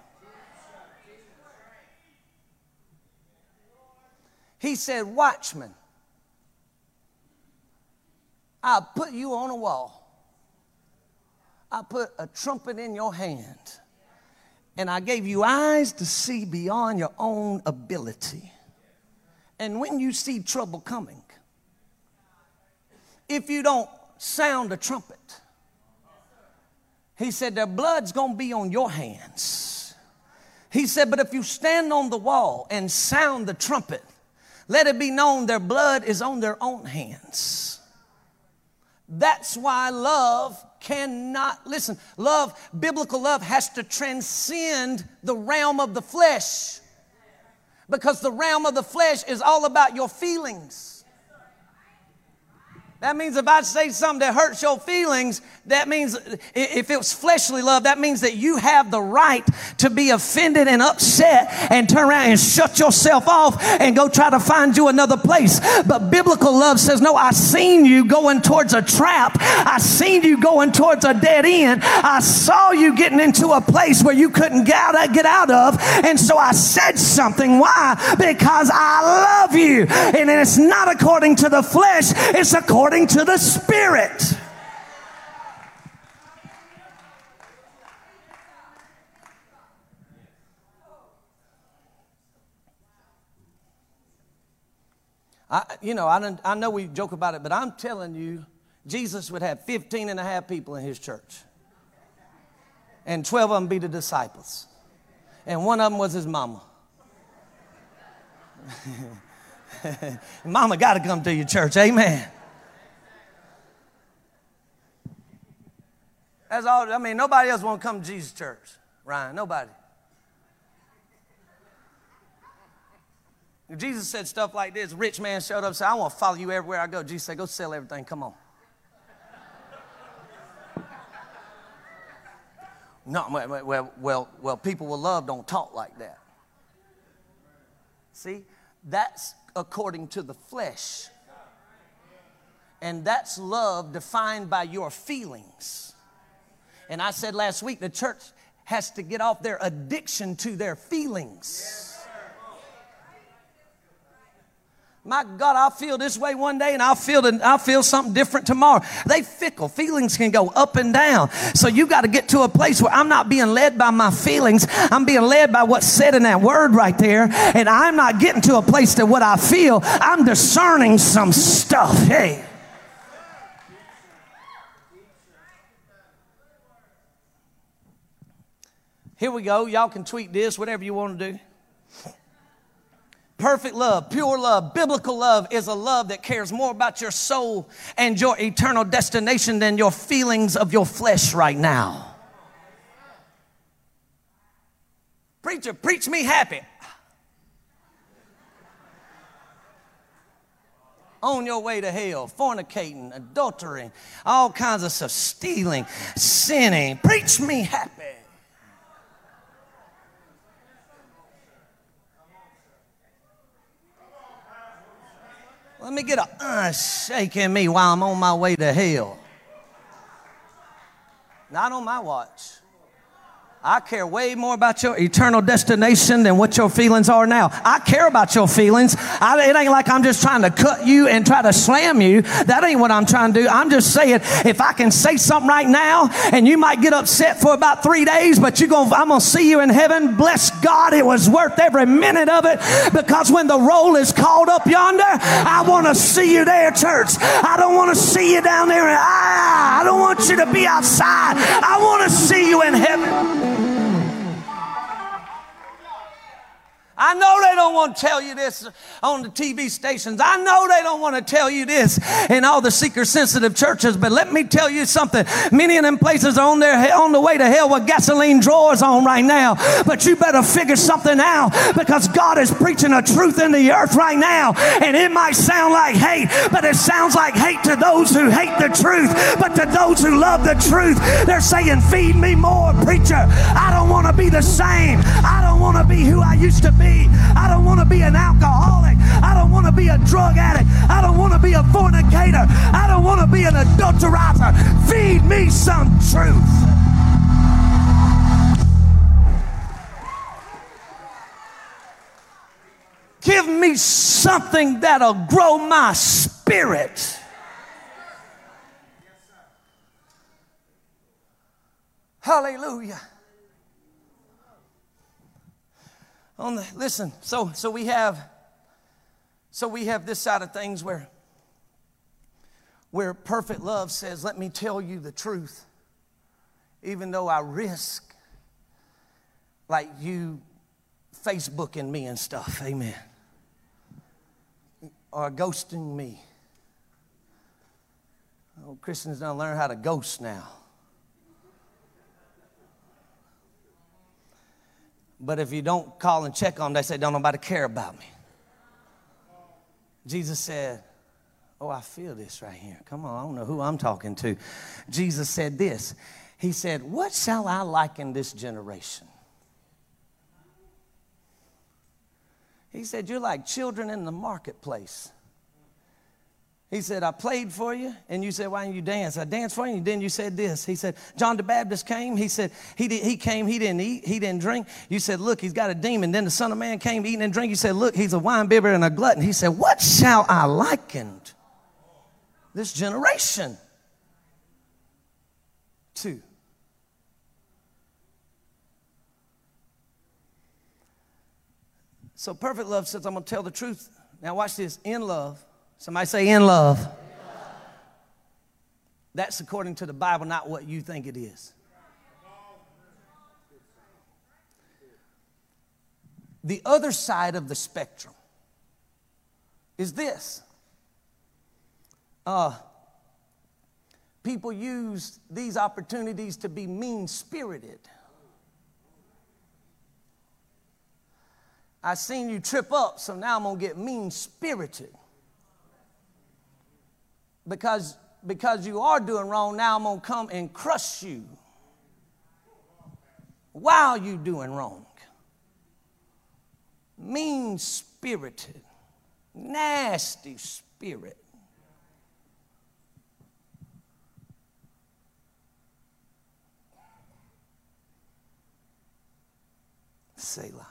He said, Watchman, I put you on a wall. I put a trumpet in your hand. And I gave you eyes to see beyond your own ability. And when you see trouble coming, if you don't sound a trumpet, he said, their blood's gonna be on your hands. He said, but if you stand on the wall and sound the trumpet, let it be known their blood is on their own hands. That's why love cannot, listen, love, biblical love has to transcend the realm of the flesh. Because the realm of the flesh is all about your feelings. That means if I say something that hurts your feelings, that means if it was fleshly love, that means that you have the right to be offended and upset and turn around and shut yourself off and go try to find you another place. But biblical love says, No, I seen you going towards a trap. I seen you going towards a dead end. I saw you getting into a place where you couldn't get out, get out of. And so I said something. Why? Because I love you. And it's not according to the flesh, it's according according to the Spirit. I, you know, I, I know we joke about it, but I'm telling you, Jesus would have 15 and a half people in his church. And 12 of them be the disciples. And one of them was his mama. mama got to come to your church. Amen. That's all. I mean, nobody else want to come to Jesus' church, Ryan. Nobody. Jesus said stuff like this. rich man showed up and said, I want to follow you everywhere I go. Jesus said, Go sell everything. Come on. no, well, well, well, people with love don't talk like that. See, that's according to the flesh. And that's love defined by your feelings. And I said last week the church has to get off their addiction to their feelings. My God, I'll feel this way one day and I'll feel, I'll feel something different tomorrow. They fickle. Feelings can go up and down. So you got to get to a place where I'm not being led by my feelings. I'm being led by what's said in that word right there. And I'm not getting to a place to what I feel. I'm discerning some stuff. Hey. Here we go. Y'all can tweet this, whatever you want to do. Perfect love, pure love, biblical love is a love that cares more about your soul and your eternal destination than your feelings of your flesh right now. Preacher, preach me happy. on your way to hell, fornicating, adultering, all kinds of stuff, stealing, sinning. Preach me happy. Let me get a uh, shaking me while I'm on my way to hell. Not on my watch. I care way more about your eternal destination than what your feelings are now. I care about your feelings. I, it ain't like I'm just trying to cut you and try to slam you. That ain't what I'm trying to do. I'm just saying if I can say something right now and you might get upset for about three days, but you gonna, I'm gonna see you in heaven. Bless God, it was worth every minute of it because when the roll is called up yonder, I want to see you there, church. I don't want to see you down there. I, I don't want you to be outside. I want to see you in heaven. I know they don't want to tell you this on the TV stations. I know they don't want to tell you this in all the seeker sensitive churches, but let me tell you something. Many of them places are on their on the way to hell with gasoline drawers on right now. But you better figure something out because God is preaching a truth in the earth right now. And it might sound like hate, but it sounds like hate to those who hate the truth. But to those who love the truth, they're saying, Feed me more, preacher. I don't want to be the same. I don't want to be who I used to be I don't want to be an alcoholic. I don't want to be a drug addict. I don't want to be a fornicator. I don't want to be an adulterator. Feed me some truth. Give me something that'll grow my spirit. Hallelujah. On the listen so so we have so we have this side of things where where perfect love says let me tell you the truth even though i risk like you facebooking me and stuff. Amen. Or ghosting me. Oh christians don't learn how to ghost now But if you don't call and check on them, they say, don't nobody care about me. Jesus said, Oh, I feel this right here. Come on, I don't know who I'm talking to. Jesus said this. He said, What shall I liken this generation? He said, You're like children in the marketplace. He said, I played for you. And you said, Why didn't you dance? I danced for you. And then you said this. He said, John the Baptist came. He said, He, did, he came, he didn't eat, he didn't drink. You said, Look, he's got a demon. Then the Son of Man came eating and drinking. You said, Look, he's a wine bibber and a glutton. He said, What shall I liken this generation to? So perfect love says, I'm going to tell the truth. Now, watch this. In love, Somebody say, in love. That's according to the Bible, not what you think it is. The other side of the spectrum is this. Uh, people use these opportunities to be mean spirited. I seen you trip up, so now I'm gonna get mean spirited because, because you are doing wrong, now I'm going to come and crush you while you doing wrong. Mean spirited, nasty spirit. Selah.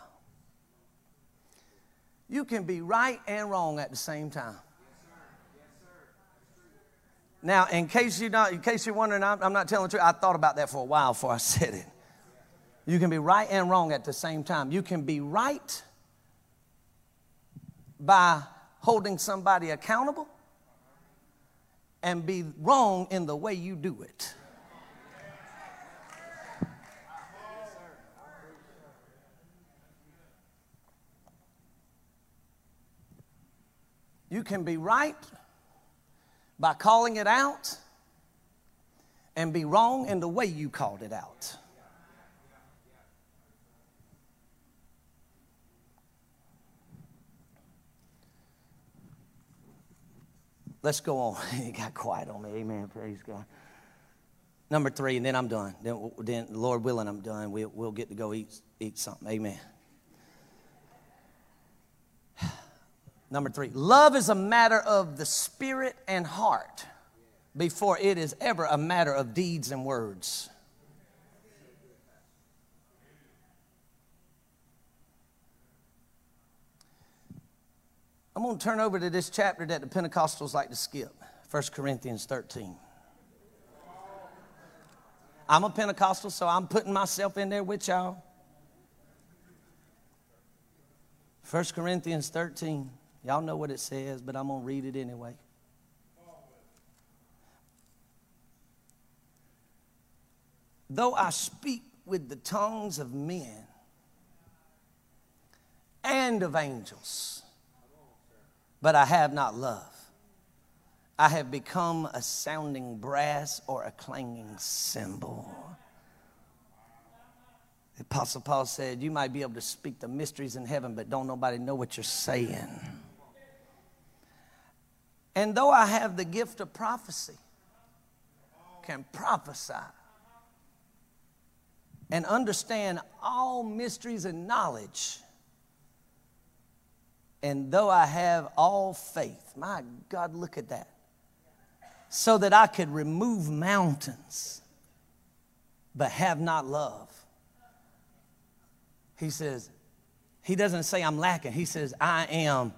You can be right and wrong at the same time. Now, in case you're not, in case you're wondering, I'm, I'm not telling the truth. I thought about that for a while before I said it. You can be right and wrong at the same time. You can be right by holding somebody accountable and be wrong in the way you do it. You can be right by calling it out and be wrong in the way you called it out. Let's go on. it got quiet on me. Amen. Praise God. Number three, and then I'm done. Then, then Lord willing, I'm done. We'll, we'll get to go eat, eat something. Amen. Number three, love is a matter of the spirit and heart before it is ever a matter of deeds and words. I'm going to turn over to this chapter that the Pentecostals like to skip 1 Corinthians 13. I'm a Pentecostal, so I'm putting myself in there with y'all. 1 Corinthians 13. Y'all know what it says, but I'm going to read it anyway. Though I speak with the tongues of men and of angels, but I have not love. I have become a sounding brass or a clanging cymbal. The Apostle Paul said, You might be able to speak the mysteries in heaven, but don't nobody know what you're saying. And though I have the gift of prophecy, can prophesy and understand all mysteries and knowledge. And though I have all faith, my God, look at that. So that I could remove mountains, but have not love. He says, He doesn't say I'm lacking. He says, I am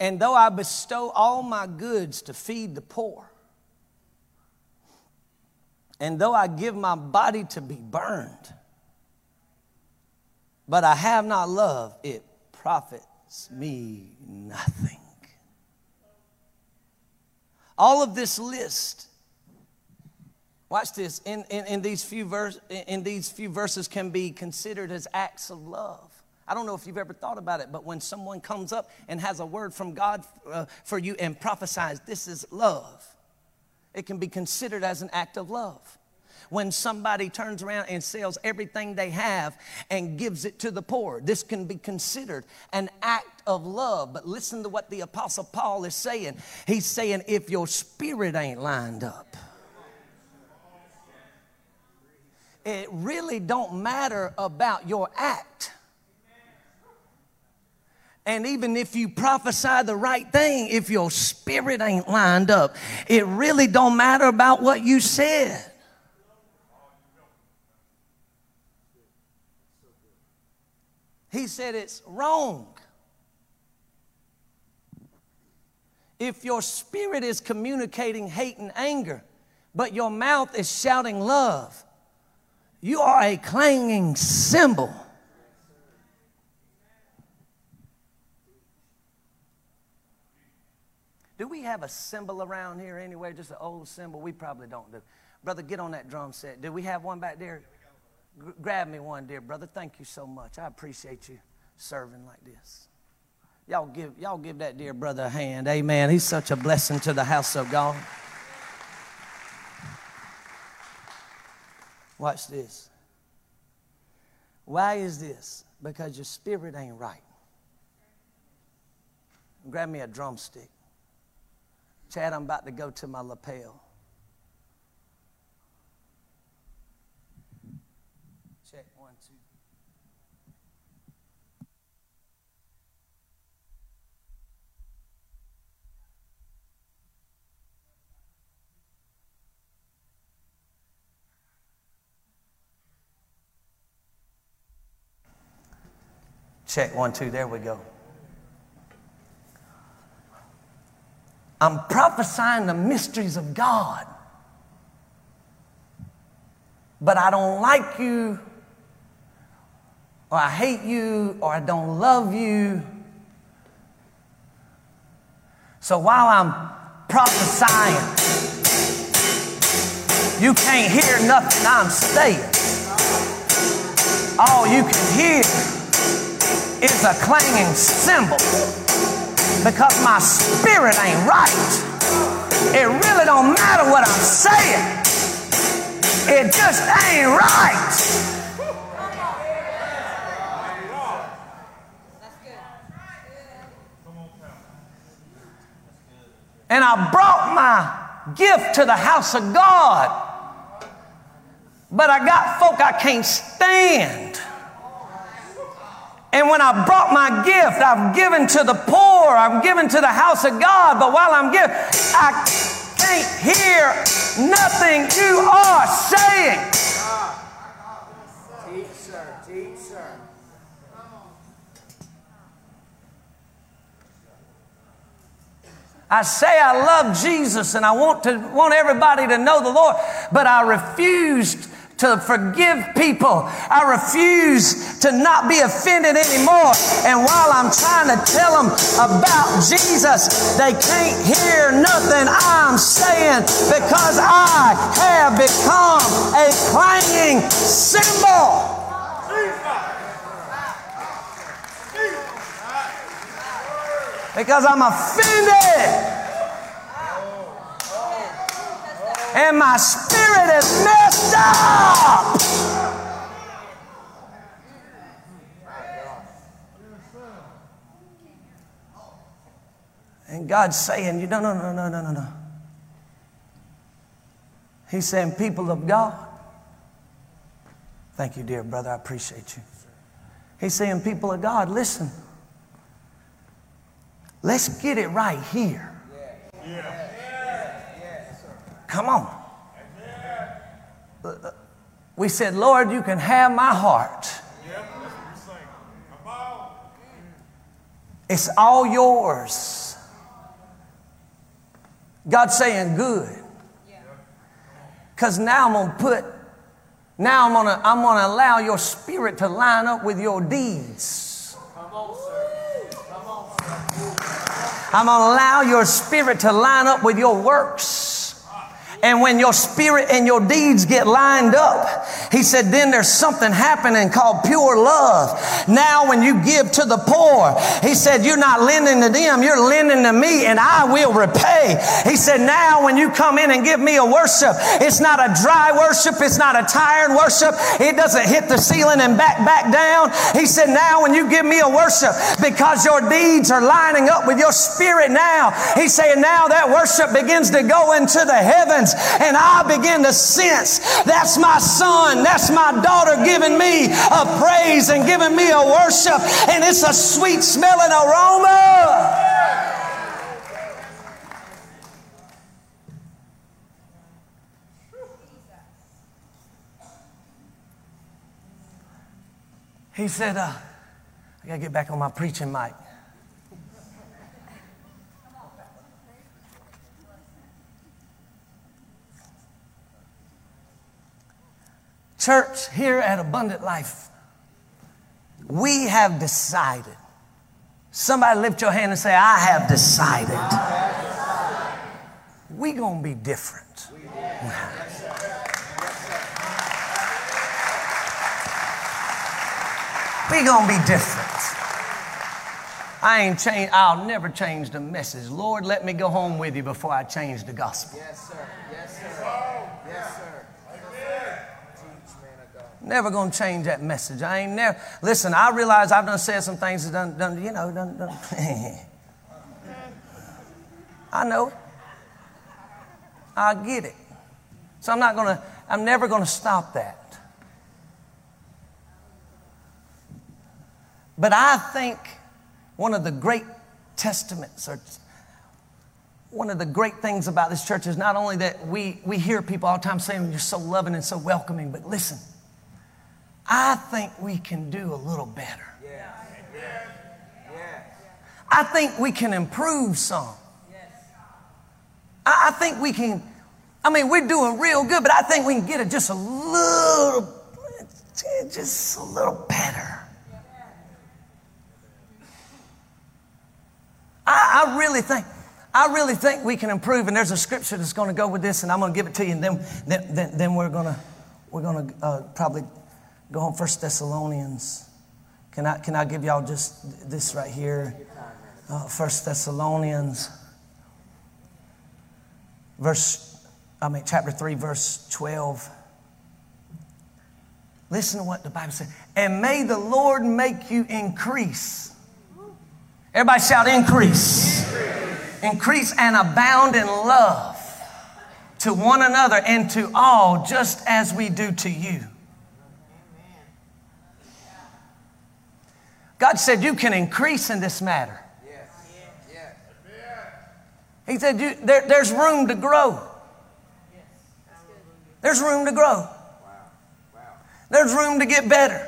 And though I bestow all my goods to feed the poor, and though I give my body to be burned, but I have not love, it profits me nothing. All of this list, watch this, in, in, in these, few verse, in these few verses can be considered as acts of love. I don't know if you've ever thought about it, but when someone comes up and has a word from God uh, for you and prophesies, this is love. It can be considered as an act of love. When somebody turns around and sells everything they have and gives it to the poor, this can be considered an act of love. But listen to what the Apostle Paul is saying. He's saying, if your spirit ain't lined up, it really don't matter about your act and even if you prophesy the right thing, if your spirit ain't lined up, it really don't matter about what you said. He said it's wrong. If your spirit is communicating hate and anger, but your mouth is shouting love, you are a clanging cymbal. Do we have a cymbal around here anywhere? Just an old cymbal? We probably don't do. Brother, get on that drum set. Do we have one back there? G- grab me one, dear brother. Thank you so much. I appreciate you serving like this. Y'all give, y'all give that dear brother a hand. Amen. He's such a blessing to the house of God. Watch this. Why is this? Because your spirit ain't right. Grab me a drumstick. Chad, I'm about to go to my lapel. Check one, two. Check one, two. There we go. I'm prophesying the mysteries of God. But I don't like you, or I hate you, or I don't love you. So while I'm prophesying, you can't hear nothing I'm saying. All you can hear is a clanging cymbal because my spirit ain't right. It really don't matter what I'm saying. It just ain't right. And I brought my gift to the house of God. But I got folk I can't stand. And when I brought my gift, I've given to the poor, I've given to the house of God, but while I'm giving, I can't hear nothing you are saying. I say I love Jesus and I want to want everybody to know the Lord, but I refuse to forgive people. I refuse to not be offended anymore. And while I'm trying to tell them about Jesus, they can't hear nothing I'm saying because I have become a clanging cymbal. because I'm offended. And my spirit is messed up. And God's saying, you no, no, no, no, no, no, no. He's saying, people of God. Thank you, dear brother. I appreciate you. He's saying, people of God, listen. Let's get it right here. Come on. We said, Lord, you can have my heart. It's all yours. God's saying, good. Because now I'm going to put, now I'm going to I'm to allow your spirit to line up with your deeds. On, on. I'm going to allow your spirit to line up with your works. And when your spirit and your deeds get lined up, he said, then there's something happening called pure love. Now, when you give to the poor, he said, you're not lending to them, you're lending to me, and I will repay. He said, now when you come in and give me a worship, it's not a dry worship, it's not a tired worship, it doesn't hit the ceiling and back, back down. He said, now when you give me a worship, because your deeds are lining up with your spirit now, he's saying, now that worship begins to go into the heavens and I begin to sense that's my son, that's my daughter giving me a praise and giving me a worship, and it's a sweet smelling aroma. He said, uh, I got to get back on my preaching mic. Church, here at Abundant Life, we have decided. Somebody lift your hand and say, I have decided. We're going to be different. We're going to be different. I ain't changed. I'll never change the message. Lord, let me go home with you before I change the gospel. Yes, sir. Yes, sir. Yes, sir. Never gonna change that message. I ain't never. Listen, I realize I've done said some things that done, done you know, done, done. I know. I get it. So I'm not gonna. I'm never gonna stop that. But I think one of the great testaments or one of the great things about this church is not only that we, we hear people all the time saying you're so loving and so welcoming, but listen, I think we can do a little better. I think we can improve some. I think we can, I mean, we're doing real good, but I think we can get it just a little, just a little better. I, I really think, I really think we can improve, and there's a scripture that's going to go with this, and I'm going to give it to you, and then, then, then, then we're going to, we're going to uh, probably Go on, First Thessalonians. Can I, can I give y'all just this right here? Uh, First Thessalonians, verse, I mean, chapter 3, verse 12. Listen to what the Bible says. And may the Lord make you increase. Everybody shout, increase. Increase, increase and abound in love to one another and to all, just as we do to you. God said, You can increase in this matter. He said, there, There's room to grow. There's room to grow. There's room to get better.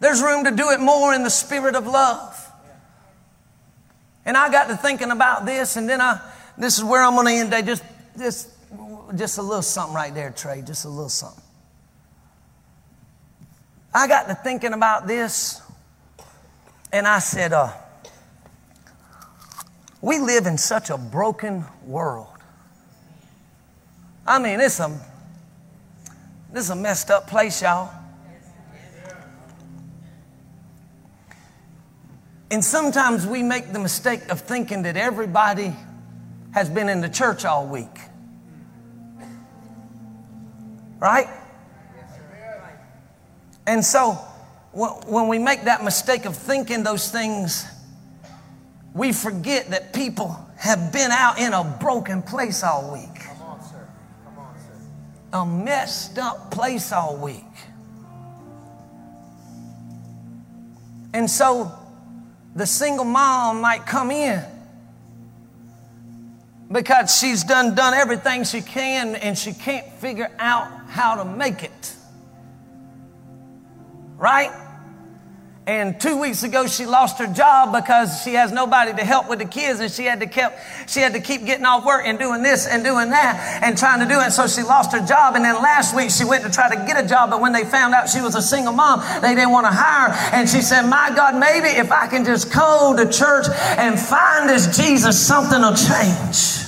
There's room to do it more in the spirit of love. And I got to thinking about this, and then I, this is where I'm going to end today. Just, just, just a little something right there, Trey. Just a little something. I got to thinking about this, and I said, uh, we live in such a broken world. I mean, it's a, this is a messed up place, y'all. And sometimes we make the mistake of thinking that everybody has been in the church all week. Right? And so when we make that mistake of thinking those things, we forget that people have been out in a broken place all week. Come on, sir. Come on, sir. A messed up place all week. And so the single mom might come in because she's done done everything she can and she can't figure out how to make it. Right? And two weeks ago, she lost her job because she has nobody to help with the kids, and she had to keep she had to keep getting off work and doing this and doing that and trying to do it. So she lost her job. And then last week, she went to try to get a job, but when they found out she was a single mom, they didn't want to hire her. And she said, "My God, maybe if I can just go to church and find this Jesus, something will change."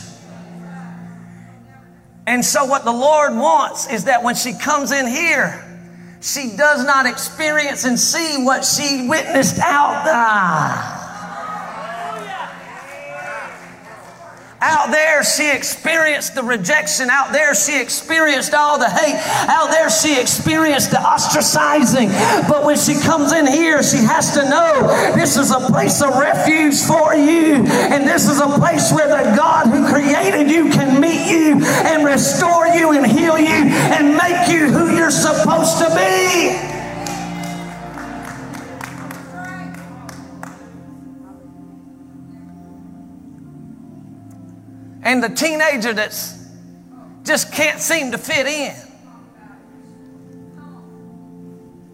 And so, what the Lord wants is that when she comes in here she does not experience and see what she witnessed out there. Out there, she experienced the rejection. Out there, she experienced all the hate. Out there, she experienced the ostracizing. But when she comes in here, she has to know this is a place of refuge for you. And this is a place where the God who created you can meet you and restore you and heal you and make you who you're supposed to be. And the teenager that's just can't seem to fit in.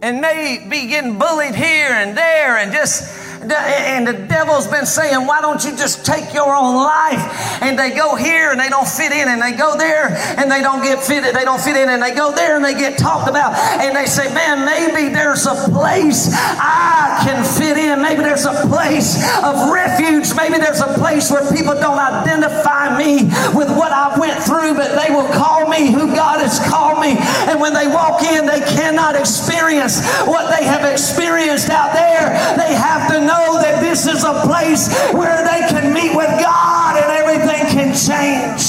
And may be getting bullied here and there and just and the devil's been saying, Why don't you just take your own life? And they go here and they don't fit in, and they go there and they don't get fitted, they don't fit in, and they go there and they get talked about, and they say, Man, maybe there's a place I can fit in. Maybe there's a place of refuge. Maybe there's a place where people don't identify me with what I went through, but they will call me who God has called me. And when they walk in, they cannot experience what they have experienced out there. They have to know that this is a place where they can meet with God and everything can change.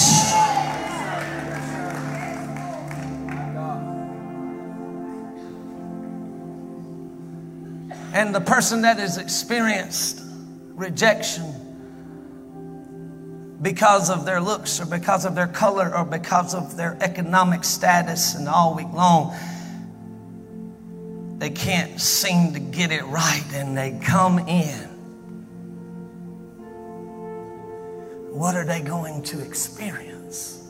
And the person that has experienced rejection because of their looks or because of their color or because of their economic status and all week long they can't seem to get it right and they come in. What are they going to experience?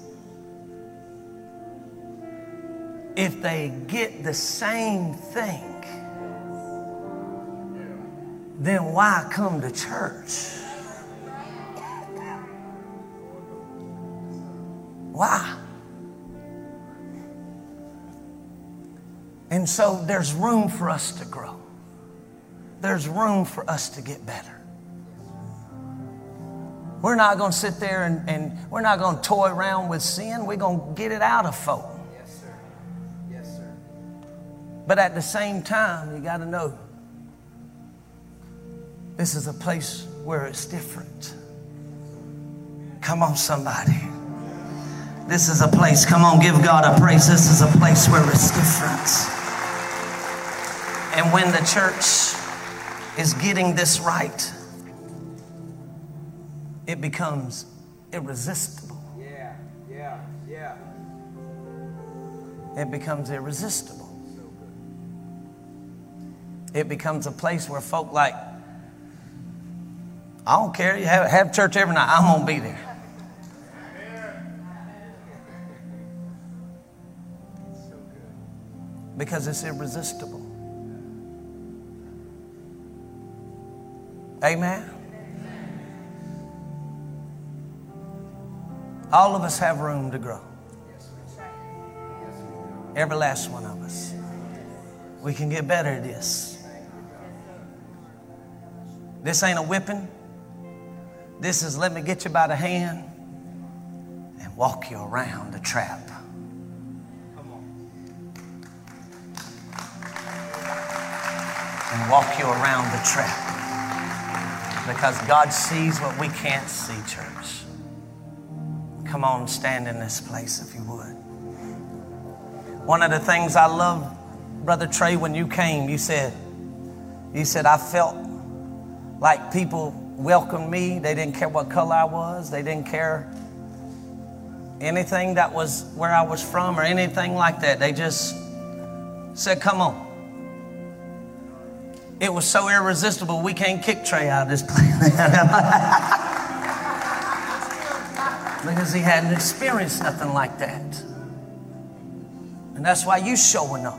If they get the same thing, then why come to church? Why? And so there's room for us to grow. There's room for us to get better. We're not going to sit there and, and we're not going to toy around with sin. We're going to get it out of folk. Yes, sir. Yes, sir. But at the same time, you got to know this is a place where it's different. Come on, somebody. This is a place, come on, give God a praise. This is a place where it's different. And when the church is getting this right, it becomes irresistible. Yeah, yeah, yeah. It becomes irresistible. It becomes a place where folk like, I don't care, you have, have church every night, I'm gonna be there. Because it's irresistible. Amen. All of us have room to grow. Every last one of us. We can get better at this. This ain't a whipping. This is let me get you by the hand and walk you around the trap. And walk you around the trap. Because God sees what we can't see, church. Come on, stand in this place if you would. One of the things I love, Brother Trey, when you came, you said, you said, I felt like people welcomed me. They didn't care what color I was. They didn't care anything that was where I was from or anything like that. They just said, Come on. It was so irresistible, we can't kick Trey out of this place. because he hadn't experienced nothing like that. And that's why you showing up.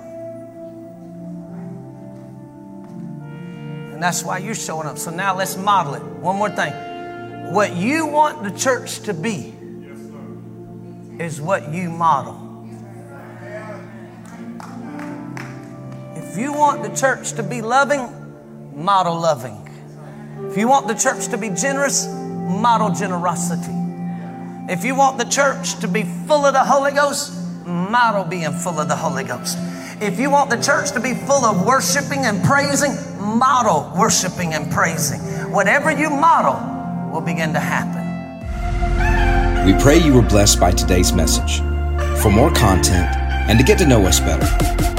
And that's why you're showing up. So now let's model it. One more thing. What you want the church to be is what you model. If you want the church to be loving, model loving. If you want the church to be generous, model generosity. If you want the church to be full of the Holy Ghost, model being full of the Holy Ghost. If you want the church to be full of worshiping and praising, model worshiping and praising. Whatever you model will begin to happen. We pray you were blessed by today's message. For more content and to get to know us better,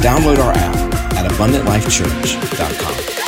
download our app at abundantlifechurch.com.